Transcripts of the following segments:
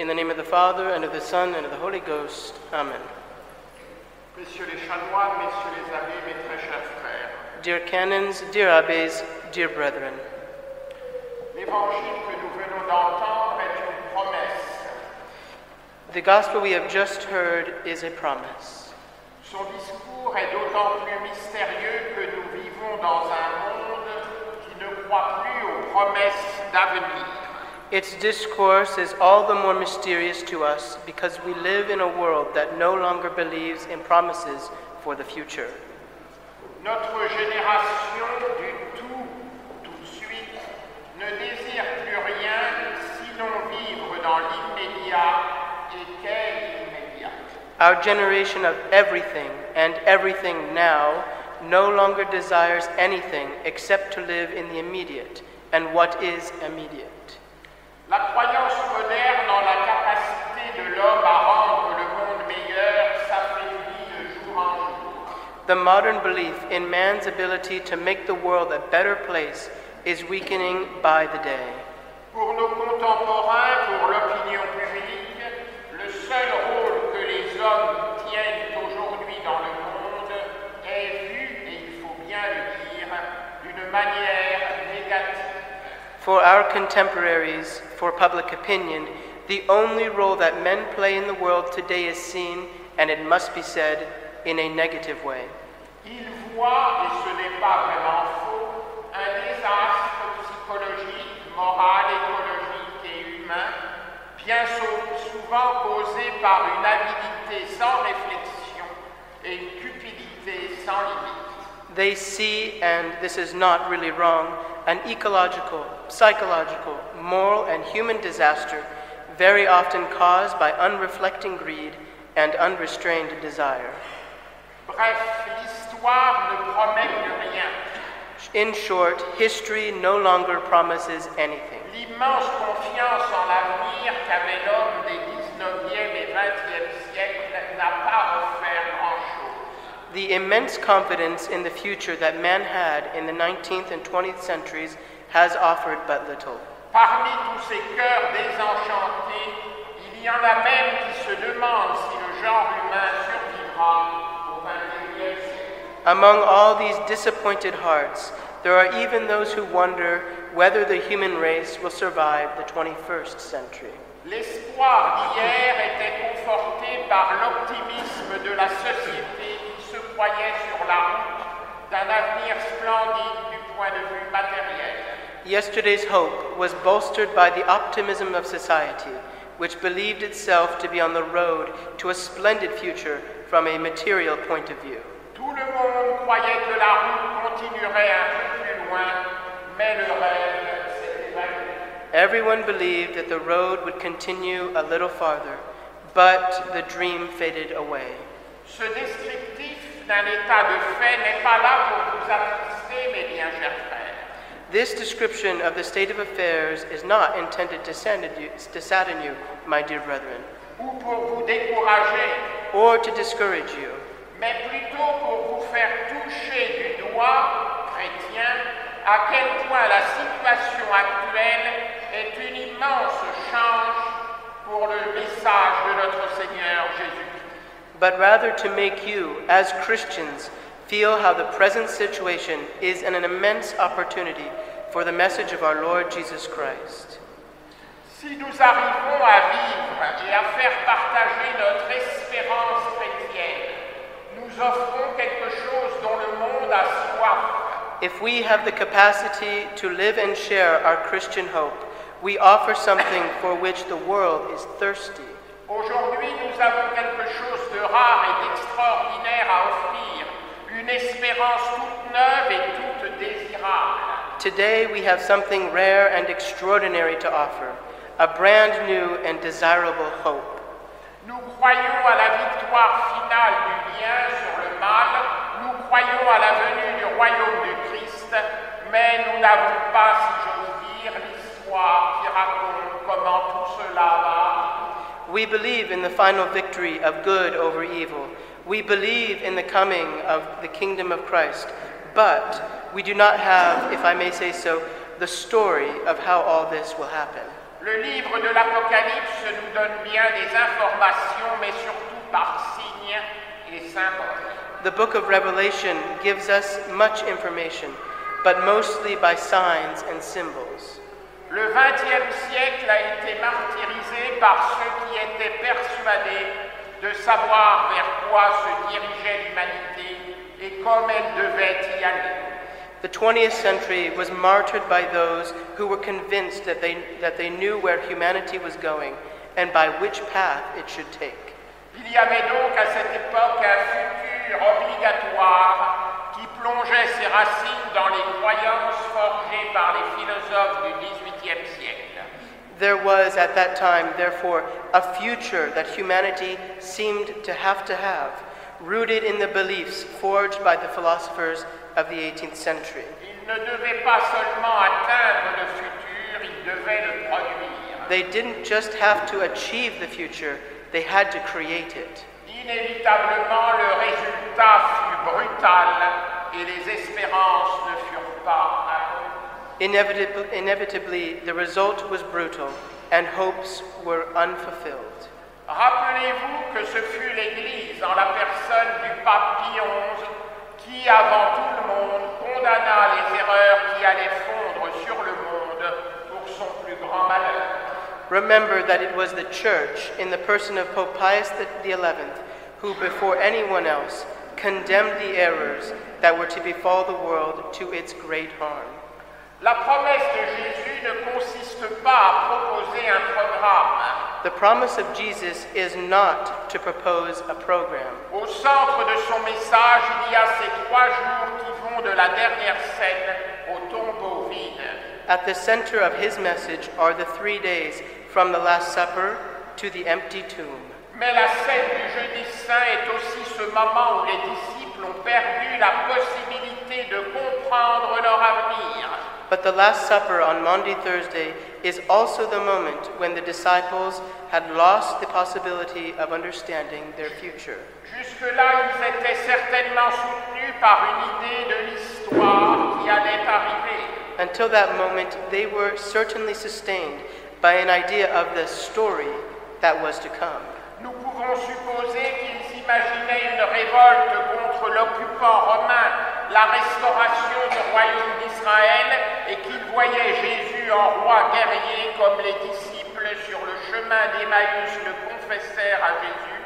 In the name of the Father, and of the Son, and of the Holy Ghost. Amen. Messieurs les chanoines, messieurs les abbés, mes très chers frères, Dear canons, dear abbés, dear brethren, l'évangile que nous venons d'entendre est une promesse. the gospel we have just heard is a promise. Son discours est d'autant plus mystérieux que nous vivons dans un monde qui ne croit plus aux promesses d'avenir. Its discourse is all the more mysterious to us because we live in a world that no longer believes in promises for the future. Notre génération du tout, tout de suite, ne désire plus rien sinon vivre dans l'immédiat et qu'est l'immédiat. Our generation of everything and everything now no longer desires anything except to live in the immediate and what is immediate. La croyance moderne en la capacité de l'homme à rendre le monde meilleur s'affaiblit de jour en jour. The modern belief in man's ability to make the world a better place is weakening by the day. Pour nos contemporains, pour l'opinion publique, le seul rôle que les hommes tiennent aujourd'hui dans le monde est vu, et il faut bien le dire, d'une manière. For our contemporaries, for public opinion, the only role that men play in the world today is seen, and it must be said, in a negative way. Ils voient, et ce n'est pas vraiment faux, un désastre psychologique, moral, écologique et humain, bien souvent causé par une avidité sans réflexion et une cupidité sans limite. They see, and this is not really wrong, an ecological, psychological, moral, and human disaster very often caused by unreflecting greed and unrestrained desire. Bref, ne promet rien. In short, history no longer promises anything. L'immense confiance en l'avenir qu'avait l'homme des 19e et 20e siècles The immense confidence in the future that man had in the 19th and 20th centuries has offered but little. Parmi tous ces cœurs désenchantés, il y en a même qui se demandent si le genre humain survivra au XXIe siècle. Among all these disappointed hearts, there are even those who wonder whether the human race will survive the 21st century. L'espoir d'hier était conforté par l'optimisme de la société croyait sur la route d'un avenir splendide du point de vue matériel. Yesterday's hope was bolstered by the optimism of society, which believed itself to be on the road to a splendid future from a material point of view. Tout le monde croyait que la route continuerait un peu plus loin, mais le rêve s'est évanoui. Everyone believed that the road would continue a little farther, but the dream faded away. Ce d'un état de fait n'est pas là pour vous attrister, mes bien chers frères. This description of the state of affairs is not intended to sadden you, my dear brethren, ou pour vous décourager, or to discourage you, mais plutôt pour vous faire toucher du doigt, chrétien, à quel point la situation actuelle est une immense change pour le message de notre Seigneur. But rather to make you, as Christians, feel how the present situation is an immense opportunity for the message of our Lord Jesus Christ. Si nous arrivons à vivre et à faire partager notre espérance chrétienne, nous offrons quelque chose dont le monde a soif. If we have the capacity to live and share our Christian hope, we offer something for which the world is thirsty. Aujourd'hui, nous avons quelque chose de rare et d'extraordinaire à offrir, une espérance toute neuve et toute désirable. Today we have something rare and extraordinary to offer, a brand new and desirable hope. Nous croyons à la victoire finale du bien sur le mal, nous croyons à la venue du royaume du Christ, mais nous n'avons pas, si j'ose dire, l'histoire qui raconte comment tout cela va. We believe in the final victory of good over evil. We believe in the coming of the kingdom of Christ. But we do not have, if I may say so, the story of how all this will happen. Le livre de l'Apocalypse nous donne bien des informations, mais surtout par signes et symboles. The book of Revelation gives us much information, but mostly by signs and symbols. Le XXe siècle a été martyrisé par ceux qui étaient persuadés de savoir vers quoi se dirigeait l'humanité et comme elle devait y aller. The 20th century was martyred by those who were convinced that they, that they knew where humanity was going and by which path it should take. Il y avait donc à cette époque un futur obligatoire plongeait ses racines dans les croyances forgées par les philosophes du XVIIIe siècle. There was at that time, therefore, a future that humanity seemed to have to have, rooted in the beliefs forged by the philosophers of the 18th century. Ils ne devaient pas seulement atteindre le futur, ils devaient le produire. They didn't just have to achieve the future, they had to create it. Inévitablement, le résultat fut brutal et les espérances ne furent pas. Inevitably, inevitably, the result was brutal, and hopes were unfulfilled. Rappelez-vous que ce fut l'Église, en la personne du pape Pie XI, qui, avant tout le monde, condamna les erreurs qui allaient fondre sur le monde pour son plus grand malheur. Remember that it was the Church, in the person of Pope Pius XI, who, before anyone else, condemned the errors that were to befall the world to its great harm. La promesse de Jésus ne consiste pas à proposer un programme. The promise of Jesus is not to propose a program. Au centre de son message, il y a ces trois jours qui vont de la dernière scène au tombeau vide. At the center of his message are the three days from the Last Supper to the empty tomb. Mais la scène du jeudi saint est aussi ce moment où les disciples ont perdu la possibilité de comprendre leur avenir. But the Last Supper on Maundy Thursday is also the moment when the disciples had lost the possibility of understanding their future. Jusque-là, ils étaient certainement soutenus par une idée de l'histoire qui allait arriver. Until that moment, they were certainly sustained by an idea of the story that was to come. Pouvons supposer qu'ils imaginaient une révolte contre l'occupant romain, la restauration du royaume d'Israël et qu'ils voyaient Jésus en roi guerrier comme les disciples sur le chemin d'Emmaüs le confessèrent à Jésus.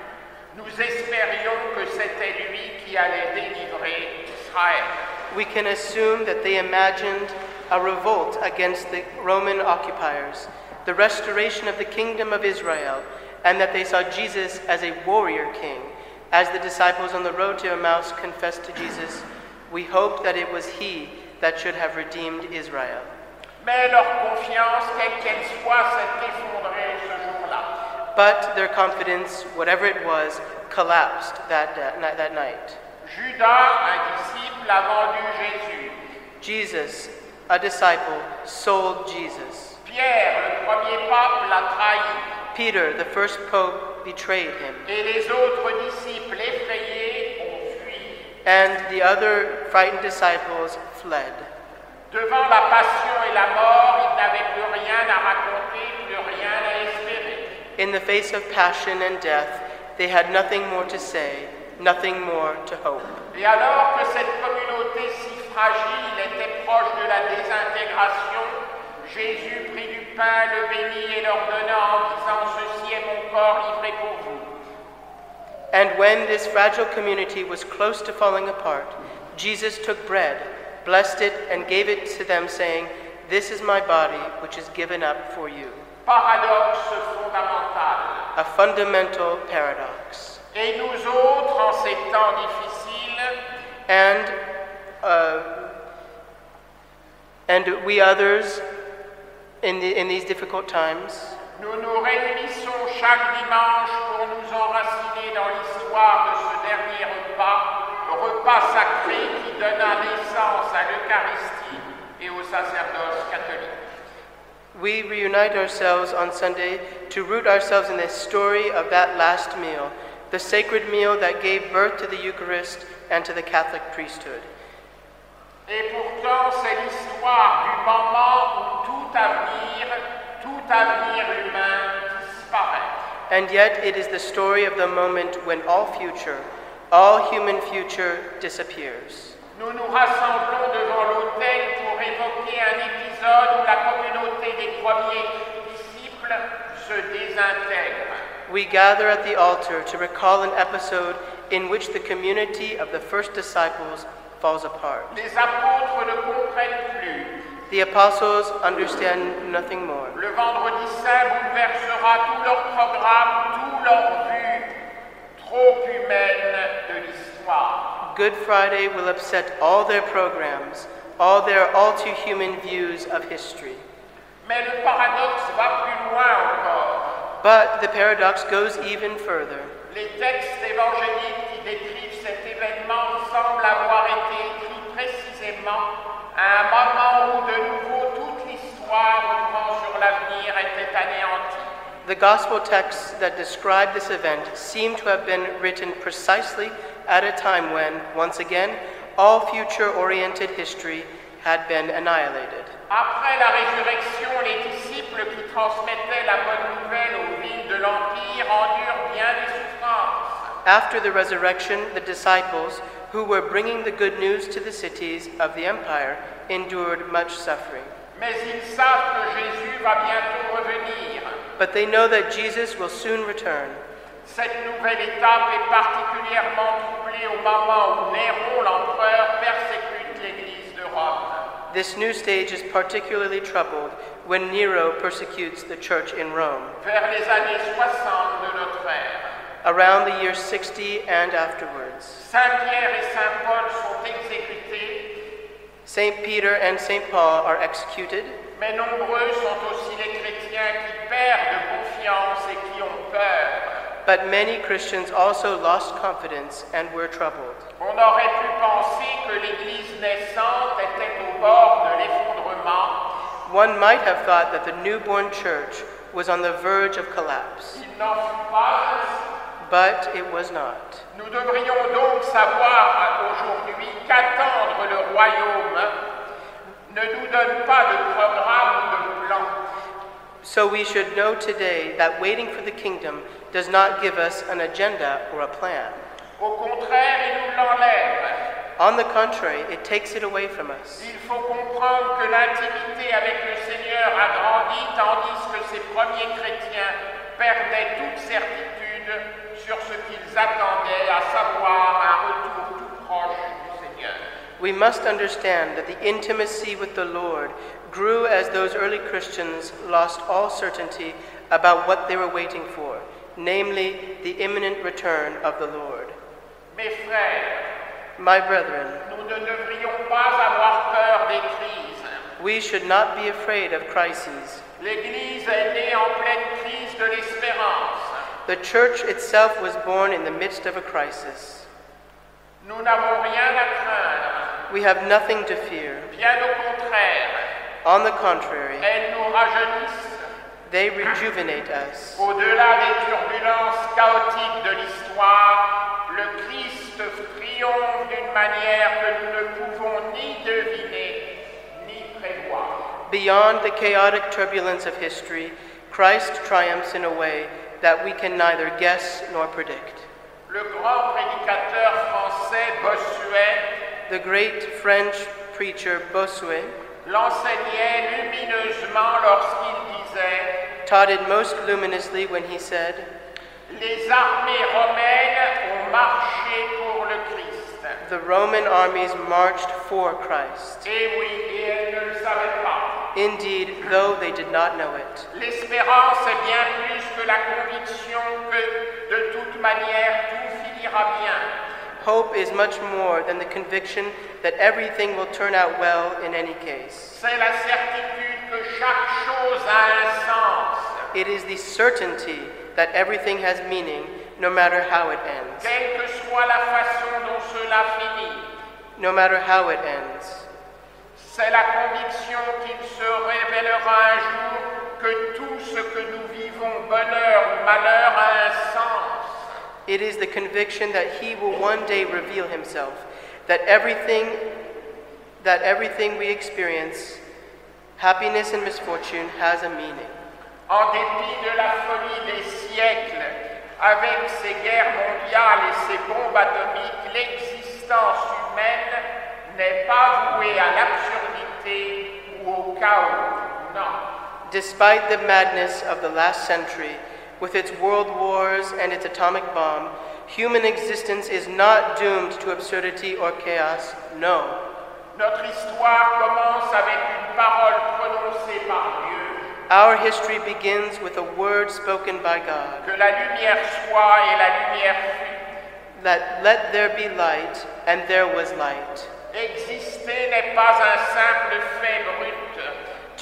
Nous espérions que c'était lui qui allait délivrer Israël. We can assume that they imagined a revolt against the Roman occupiers, the restoration of the kingdom of Israel, and that they saw Jesus as a warrior king. As the disciples on the road to Emmaus confessed to Jesus, we hoped that it was he that should have redeemed Israel. Mais leur confiance, quelle qu'elle soit, s'est effondrée ce jour-là. But their confidence, whatever it was, collapsed that, that, night- that night. Judas, un disciple, a vendu Jésus. Jesus, a disciple, sold Jesus. Pierre, le premier pape, l'a trahi. Peter, the first pope, betrayed him. Et les autres disciples effrayés ont fui. And the other frightened disciples fled. Devant la passion et la mort, ils n'avaient plus rien à raconter, plus rien à espérer. In the face of passion and death, they had nothing more to say, nothing more to hope. Et alors que cette communauté si fragile était proche de la désintégration, Jésus prit du pain, le bénit et leur donna en disant Ceci est mon corps livré pour vous. And when this fragile community was close to falling apart, Jesus took bread, blessed it, and gave it to them, saying, This is my body, which is given up for you. Paradoxe fondamental. A fundamental paradox. Et nous autres, en ces temps difficiles, And, uh, and we others, in, the, in these difficult times, nous nous réunissons chaque dimanche pour nous enraciner dans l'histoire de ce dernier repas, le repas sacré qui donna naissance à l'Eucharistie et au sacerdoce catholique. we reunite ourselves on Sunday to root ourselves in the story of that last meal, the sacred meal that gave birth to the Eucharist and to the Catholic priesthood. Et pourtant, c'est l'histoire du moment où avenir, tout avenir humain disparaît. And yet it is the story of the moment when all future, all human future disappears. Nous nous rassemblons devant l'autel pour évoquer un épisode où la communauté des premiers disciples se désintègre. We gather at the altar to recall an episode in which the community of the first disciples falls apart. Les apôtres ne comprennent plus. The apostles understand nothing more. Le vendredi saint bouleversera tout leur programme, tout leur vue trop humaine de l'histoire. Good Friday will upset all their programs, all their all too human views of history. Mais le paradoxe va plus loin encore. But the paradox goes even further. Les textes évangéliques qui décrivent cet événement semblent avoir été écrits précisément à un moment où de nouveau toute l'histoire ouvrant sur l'avenir était anéantie. The gospel texts that describe this event seem to have been written precisely at a time when, once again, all future oriented history had been annihilated. Après la résurrection, les disciples qui transmettaient la bonne nouvelle aux villes de l'Empire endurent bien des souffrances. After the resurrection, the disciples, who were bringing the good news to the cities of the empire, endured much suffering. Mais ils savent que Jésus va bientôt. But they know that Jesus will soon return. Cette nouvelle étape est particulièrement troublée au moment où Néron, l'empereur, persécute l'Église de Rome. This new stage is particularly troubled when Nero persecutes the church in Rome, vers les années 60 de notre ère. around the year 60 and afterwards. Saint Pierre et Saint Paul sont exécutés, St. Peter and St. Paul are executed, mais nombreux sont aussi les chrétiens qui perdent confiance et qui ont peur. but many Christians also lost confidence and were troubled. On aurait pu penser que l'Église naissante était au bord de l'effondrement. One might have thought that the newborn church was on the verge of collapse, Il n'en fut pas ainsi. but it was not. Nous devrions donc savoir aujourd'hui qu'attendre le royaume ne nous donne pas de programme ou de plan. So we should know today that waiting for the kingdom does not give us an agenda or a plan. Au contraire, il nous l'enlève. On the contrary, it takes it away from us. Il faut comprendre que l'intimité avec le Seigneur a grandi tandis que ces premiers chrétiens perdaient toute certitude sur ce qu'ils attendaient, à savoir un retour tout proche du Seigneur. We must understand that the intimacy with the Lord grew as those early Christians lost all certainty about what they were waiting for, namely the imminent return of the Lord. Mes frères, My brethren, nous ne devrions pas avoir peur des crises. we should not be afraid of crises. L'Église est née en pleine crise de l'espérance. The church itself was born in the midst of a crisis. Nous n'avons rien à craindre. We have nothing to fear. Bien au contraire, On the contrary, elles nous rajeunissent. they rejuvenate us. Au-delà des turbulences chaotiques de l'histoire, le Christ triomphe d'une manière que nous ne pouvons ni deviner ni prévoir. Beyond the chaotic turbulence of history, Christ triumphs in a way that we can neither guess nor predict. Le grand prédicateur français Bossuet The great French preacher Bossuet l'enseignait lumineusement lorsqu'il disait taught it most luminously when he said, Les armées romaines ont marché pour le Christ. The Roman armies marched for Christ. Et oui, et elles ne le savaient pas. Indeed, though they did not know it. L'espérance est bien plus que la conviction que de toute manière tout finira bien. Hope is much more than the conviction that everything will turn out well in any case. C'est la certitude que chaque chose a un sens, It is the certainty that everything has meaning, no matter how it ends. quelle que soit la façon dont cela finit. No matter how it ends. C'est la conviction qu'il se révélera un jour que tout ce que nous vivons, bonheur ou malheur, a un sens. It is the conviction that he will one day reveal himself, that everything that everything we experience, happiness and misfortune, has a meaning. En dépit de la folie des siècles, avec ses guerres mondiales et ses bombes atomiques, l'existence humaine n'est pas vouée à l'absurdité ou au chaos. Non. Despite the madness of the last century, with its world wars and its atomic bomb, human existence is not doomed to absurdity or chaos. No. Notre histoire commence avec une parole prononcée par Dieu, Our history begins with a word spoken by God que la lumière soit et la lumière fut. that let there be light, and there was light. Exister n'est pas un simple fait brut.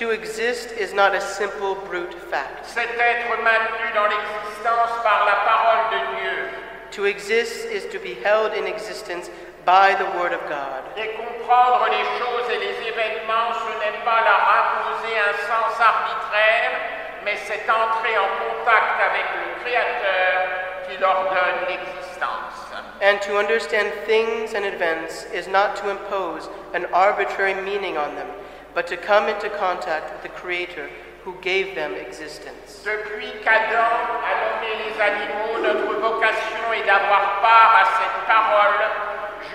To exist is not a simple brute fact. C'est être maintenu dans l'existence par la parole de Dieu To exist is to be held in existence by the Word of God. et comprendre les choses et les événements, ce n'est pas leur imposer un sens arbitraire, mais c'est entrer en contact avec le Créateur qui leur donne l'existence. And to understand things and events is not to impose an arbitrary meaning on them, but to come into contact with the Creator who gave them existence. Depuis qu'Adam a nommé les animaux, notre vocation est d'avoir part à cette parole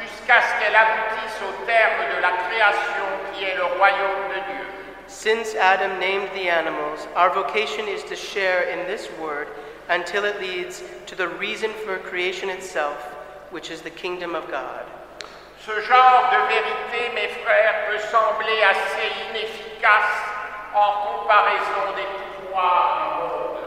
jusqu'à ce qu'elle aboutisse au terme de la création qui est le royaume de Dieu. Since Adam named the animals, our vocation is to share in this word until it leads to the reason for creation itself, which is the kingdom of God. Ce genre de vérité, mes frères, peut sembler assez inefficace en comparaison des pouvoirs du monde.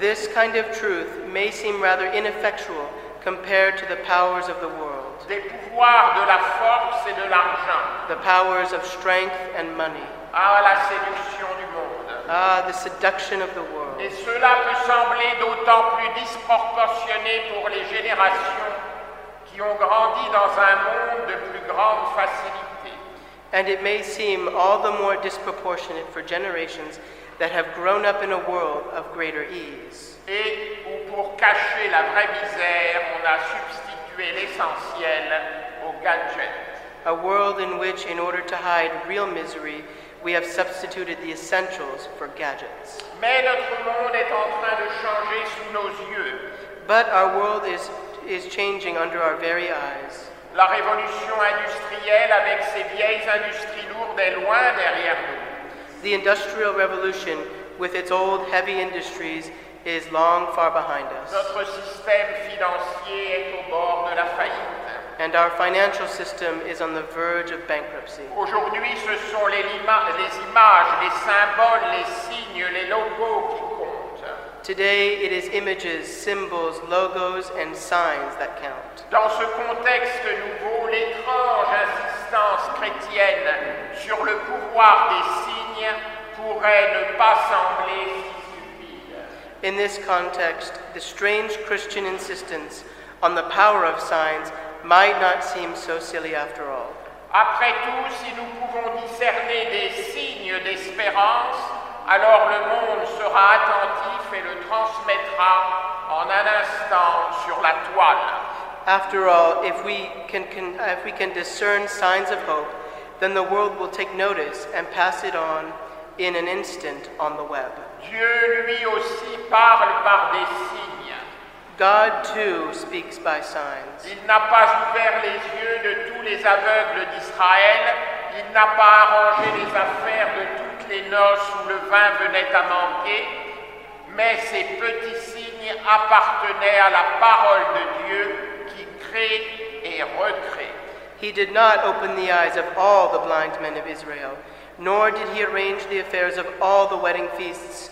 This kind of truth may seem rather ineffectual compared to the powers of the world, Des pouvoirs de la force et de l'argent the powers of strength and money. à la séduction du monde. Ah, the seduction of the world. Et cela peut sembler d'autant plus disproportionné pour les générations qui ont grandi dans un monde de facilité. And it may seem all the more disproportionate for generations that have grown up in a world of greater ease. Et où pour cacher la vraie misère, on a substitué l'essentiel au gadget. A world in which, in order to hide real misery, we have substituted the essentials for gadgets. Mais notre monde est en train de changer sous nos yeux. But our world is, is changing under our very eyes. La révolution industrielle avec ses vieilles industries lourdes est loin derrière nous. The Industrial Revolution, with its old heavy industries, is long far behind us. Notre système financier est au bord de la faillite. And our financial system is on the verge of bankruptcy. Aujourd'hui, ce sont les, images, les symboles, les signes, les logos qui. Today, it is images, symbols, logos, and signs that count. Dans ce contexte nouveau, l'étrange insistance chrétienne sur le pouvoir des signes pourrait ne pas sembler si stupide. In this context, the strange Christian insistence on the power of signs might not seem so silly after all. Après tout, si nous pouvons discerner des signes d'espérance, alors le monde sera attentif et le transmettra en un instant sur la toile. After all, if we can, can, if we can discern signs of hope, then the world will take notice and pass it on in an instant on the web. Dieu lui aussi parle par des signes. God too speaks by signs. Il n'a pas ouvert les yeux de tous les aveugles d'Israël, il n'a pas arrangé les affaires de toutes les noces où le vin venait à manquer, mais ces petits signes appartenaient à la parole de Dieu qui crée et recrée. He did not open the eyes of all the blind men of Israel, nor did he arrange the affairs of all the wedding feasts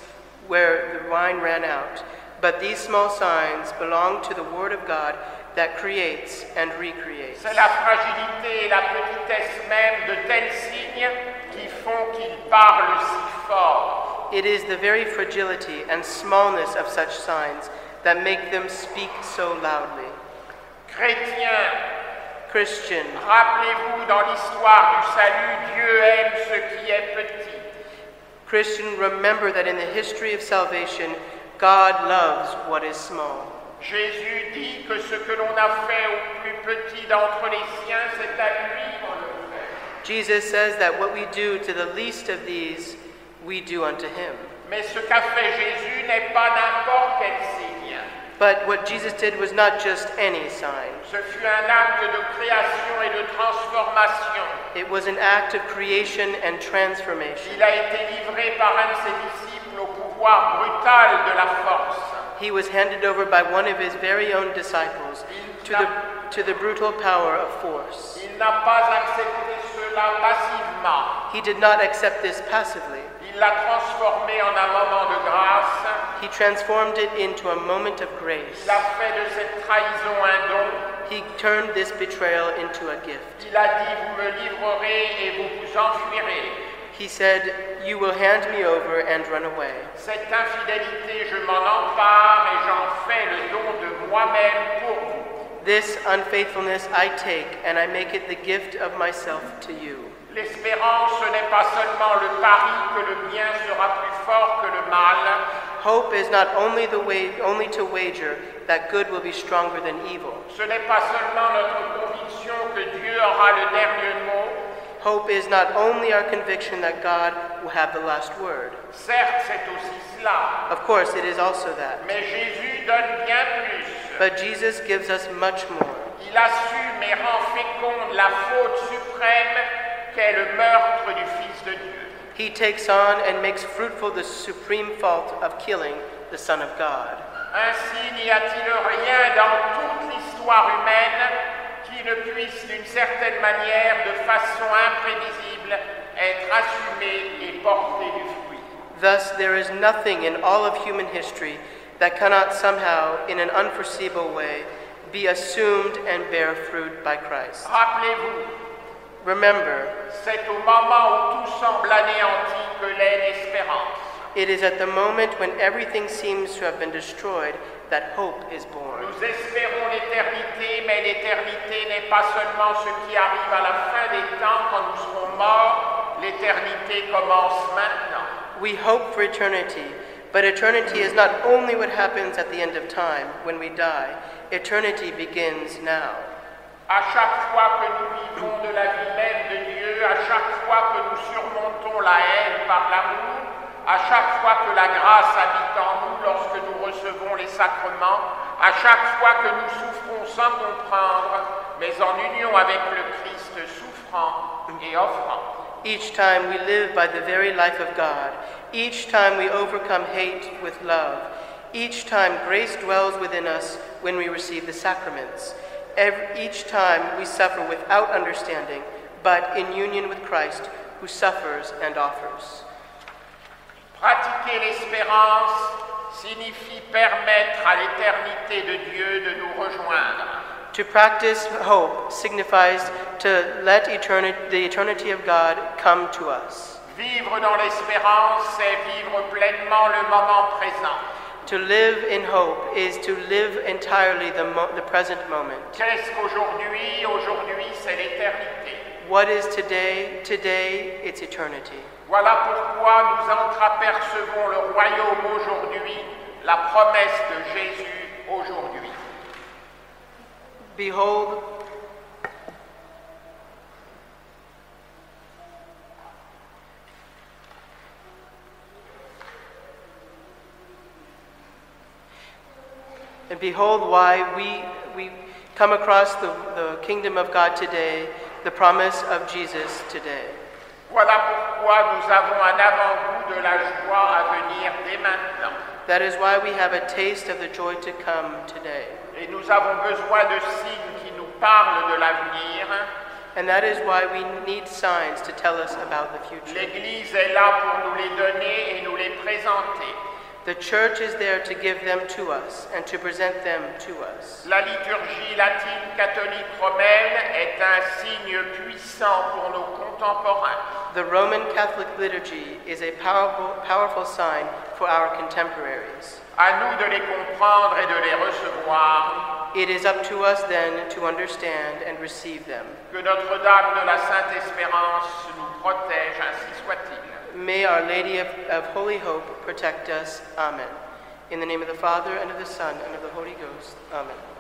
where the wine ran out. But these small signs belong to the Word of God that creates and recreates. C'est la fragilité et la petitesse même de tels signes font parlent si fort. It is the very fragility and smallness of such signs that make them speak so loudly. Chrétiens, Christian, rappelez-vous dans l'histoire du salut, Dieu aime ce qui est petit. Christian, remember that in the history of salvation, God loves what is small. Jésus dit que ce que l'on a fait au plus petit d'entre les siens, c'est à lui qu'on le fait. Jesus says that what we do to the least of these, we do unto him. Mais ce qu'a fait Jésus n'est pas n'importe quel signe. But what Jesus did was not just any sign, Ce fut un acte de création et de transformation. it was an act of creation and transformation. Il a été livré par un de ses disciples au pouvoir brutal de la force. He was handed over by one of his very own disciples to the, to the brutal power of force. Il pas accepté cela passivement. He did not accept this passively. Il l'a transformé en un moment de grâce. He transformed it into a moment of grace. Il a fait de cette trahison un don. He turned this betrayal into a gift. Il a dit, vous me livrerez et vous vous enfuirez. He said, You will hand me over and run away. Cette infidélité, je m'en empare et j'en fais le don de moi-même pour vous. This unfaithfulness I take, and I make it the gift of myself to you. L'espérance, ce n'est pas seulement le pari que le bien sera plus fort que le mal, Hope is not only, the way, only to wager that good will be stronger than evil. ce n'est pas seulement notre conviction que Dieu aura le dernier mot, Hope is not only our conviction that God will have the last word. certes c'est aussi cela, Of course, it is also that. mais Jésus donne bien plus. But Jesus gives us much more. Il assume et rend féconde la faute suprême qu'est le meurtre du Fils de Dieu. He takes on and makes fruitful the supreme fault of killing the Son of God. Ainsi n'y a-t-il rien dans toute l'histoire humaine qui ne puisse d'une certaine manière, de façon imprévisible, être assumé et porter du fruit. Thus, there is nothing in all of human history that cannot somehow, in an unforeseeable way, be assumed and bear fruit by Christ. Rappelez-vous, Remember, c'est au moment où tout semble anéanti que l'espérance. it is at the moment when everything seems to have been destroyed that hope is born. Nous espérons l'éternité, mais l'éternité n'est pas seulement ce qui arrive à la fin des temps quand nous serons morts, l'éternité commence maintenant. We hope for eternity, but eternity is not only what happens at the end of time when we die, eternity begins now. À chaque fois que nous vivons de la vie même de Dieu, à chaque fois que nous surmontons la haine par l'amour, à chaque fois que la grâce habite en nous lorsque nous recevons les sacrements, à chaque fois que nous souffrons sans comprendre, mais en union avec le Christ souffrant et offrant. Each time we live by the very life of God. Each time we overcome hate with love. Each time grace dwells within us when we receive the sacraments. Every, each time we suffer without understanding, but in union with Christ who suffers and offers. Pratiquer l'espérance signifie permettre à l'éternité de Dieu de nous rejoindre. To practice hope signifies to let eternity, the eternity of God come to us. Vivre dans l'espérance, c'est vivre pleinement le moment présent. To live in hope is to live entirely the, mo- the present moment. Qu'est-ce qu'aujourd'hui? Aujourd'hui, c'est l'éternité. What is today? Today, it's eternity. Voilà pourquoi nous entreapercevons le royaume aujourd'hui, la promesse de Jésus aujourd'hui. Behold, and behold why we, we come across the, the kingdom of God today, the promise of Jesus today. Voilà pourquoi nous avons un avant-goût de la joie à venir dès maintenant. That is why we have a taste of the joy to come today. Et nous avons besoin de signes qui nous parlent de l'avenir. And that is why we need signs to tell us about the future. L'Église est là pour nous les donner et nous les présenter. The church is there to give them to us and to present them to us. La liturgie latine catholique romaine est un signe puissant pour nos contemporains. The Roman Catholic liturgy is a powerful, powerful sign for our contemporaries. À nous de les comprendre et de les recevoir. It is up to us then to understand and receive them. Que Notre-Dame de la Sainte Espérance nous protège, ainsi soit-il. May Our Lady of, of Holy Hope protect us. Amen. In the name of the Father, and of the Son, and of the Holy Ghost. Amen.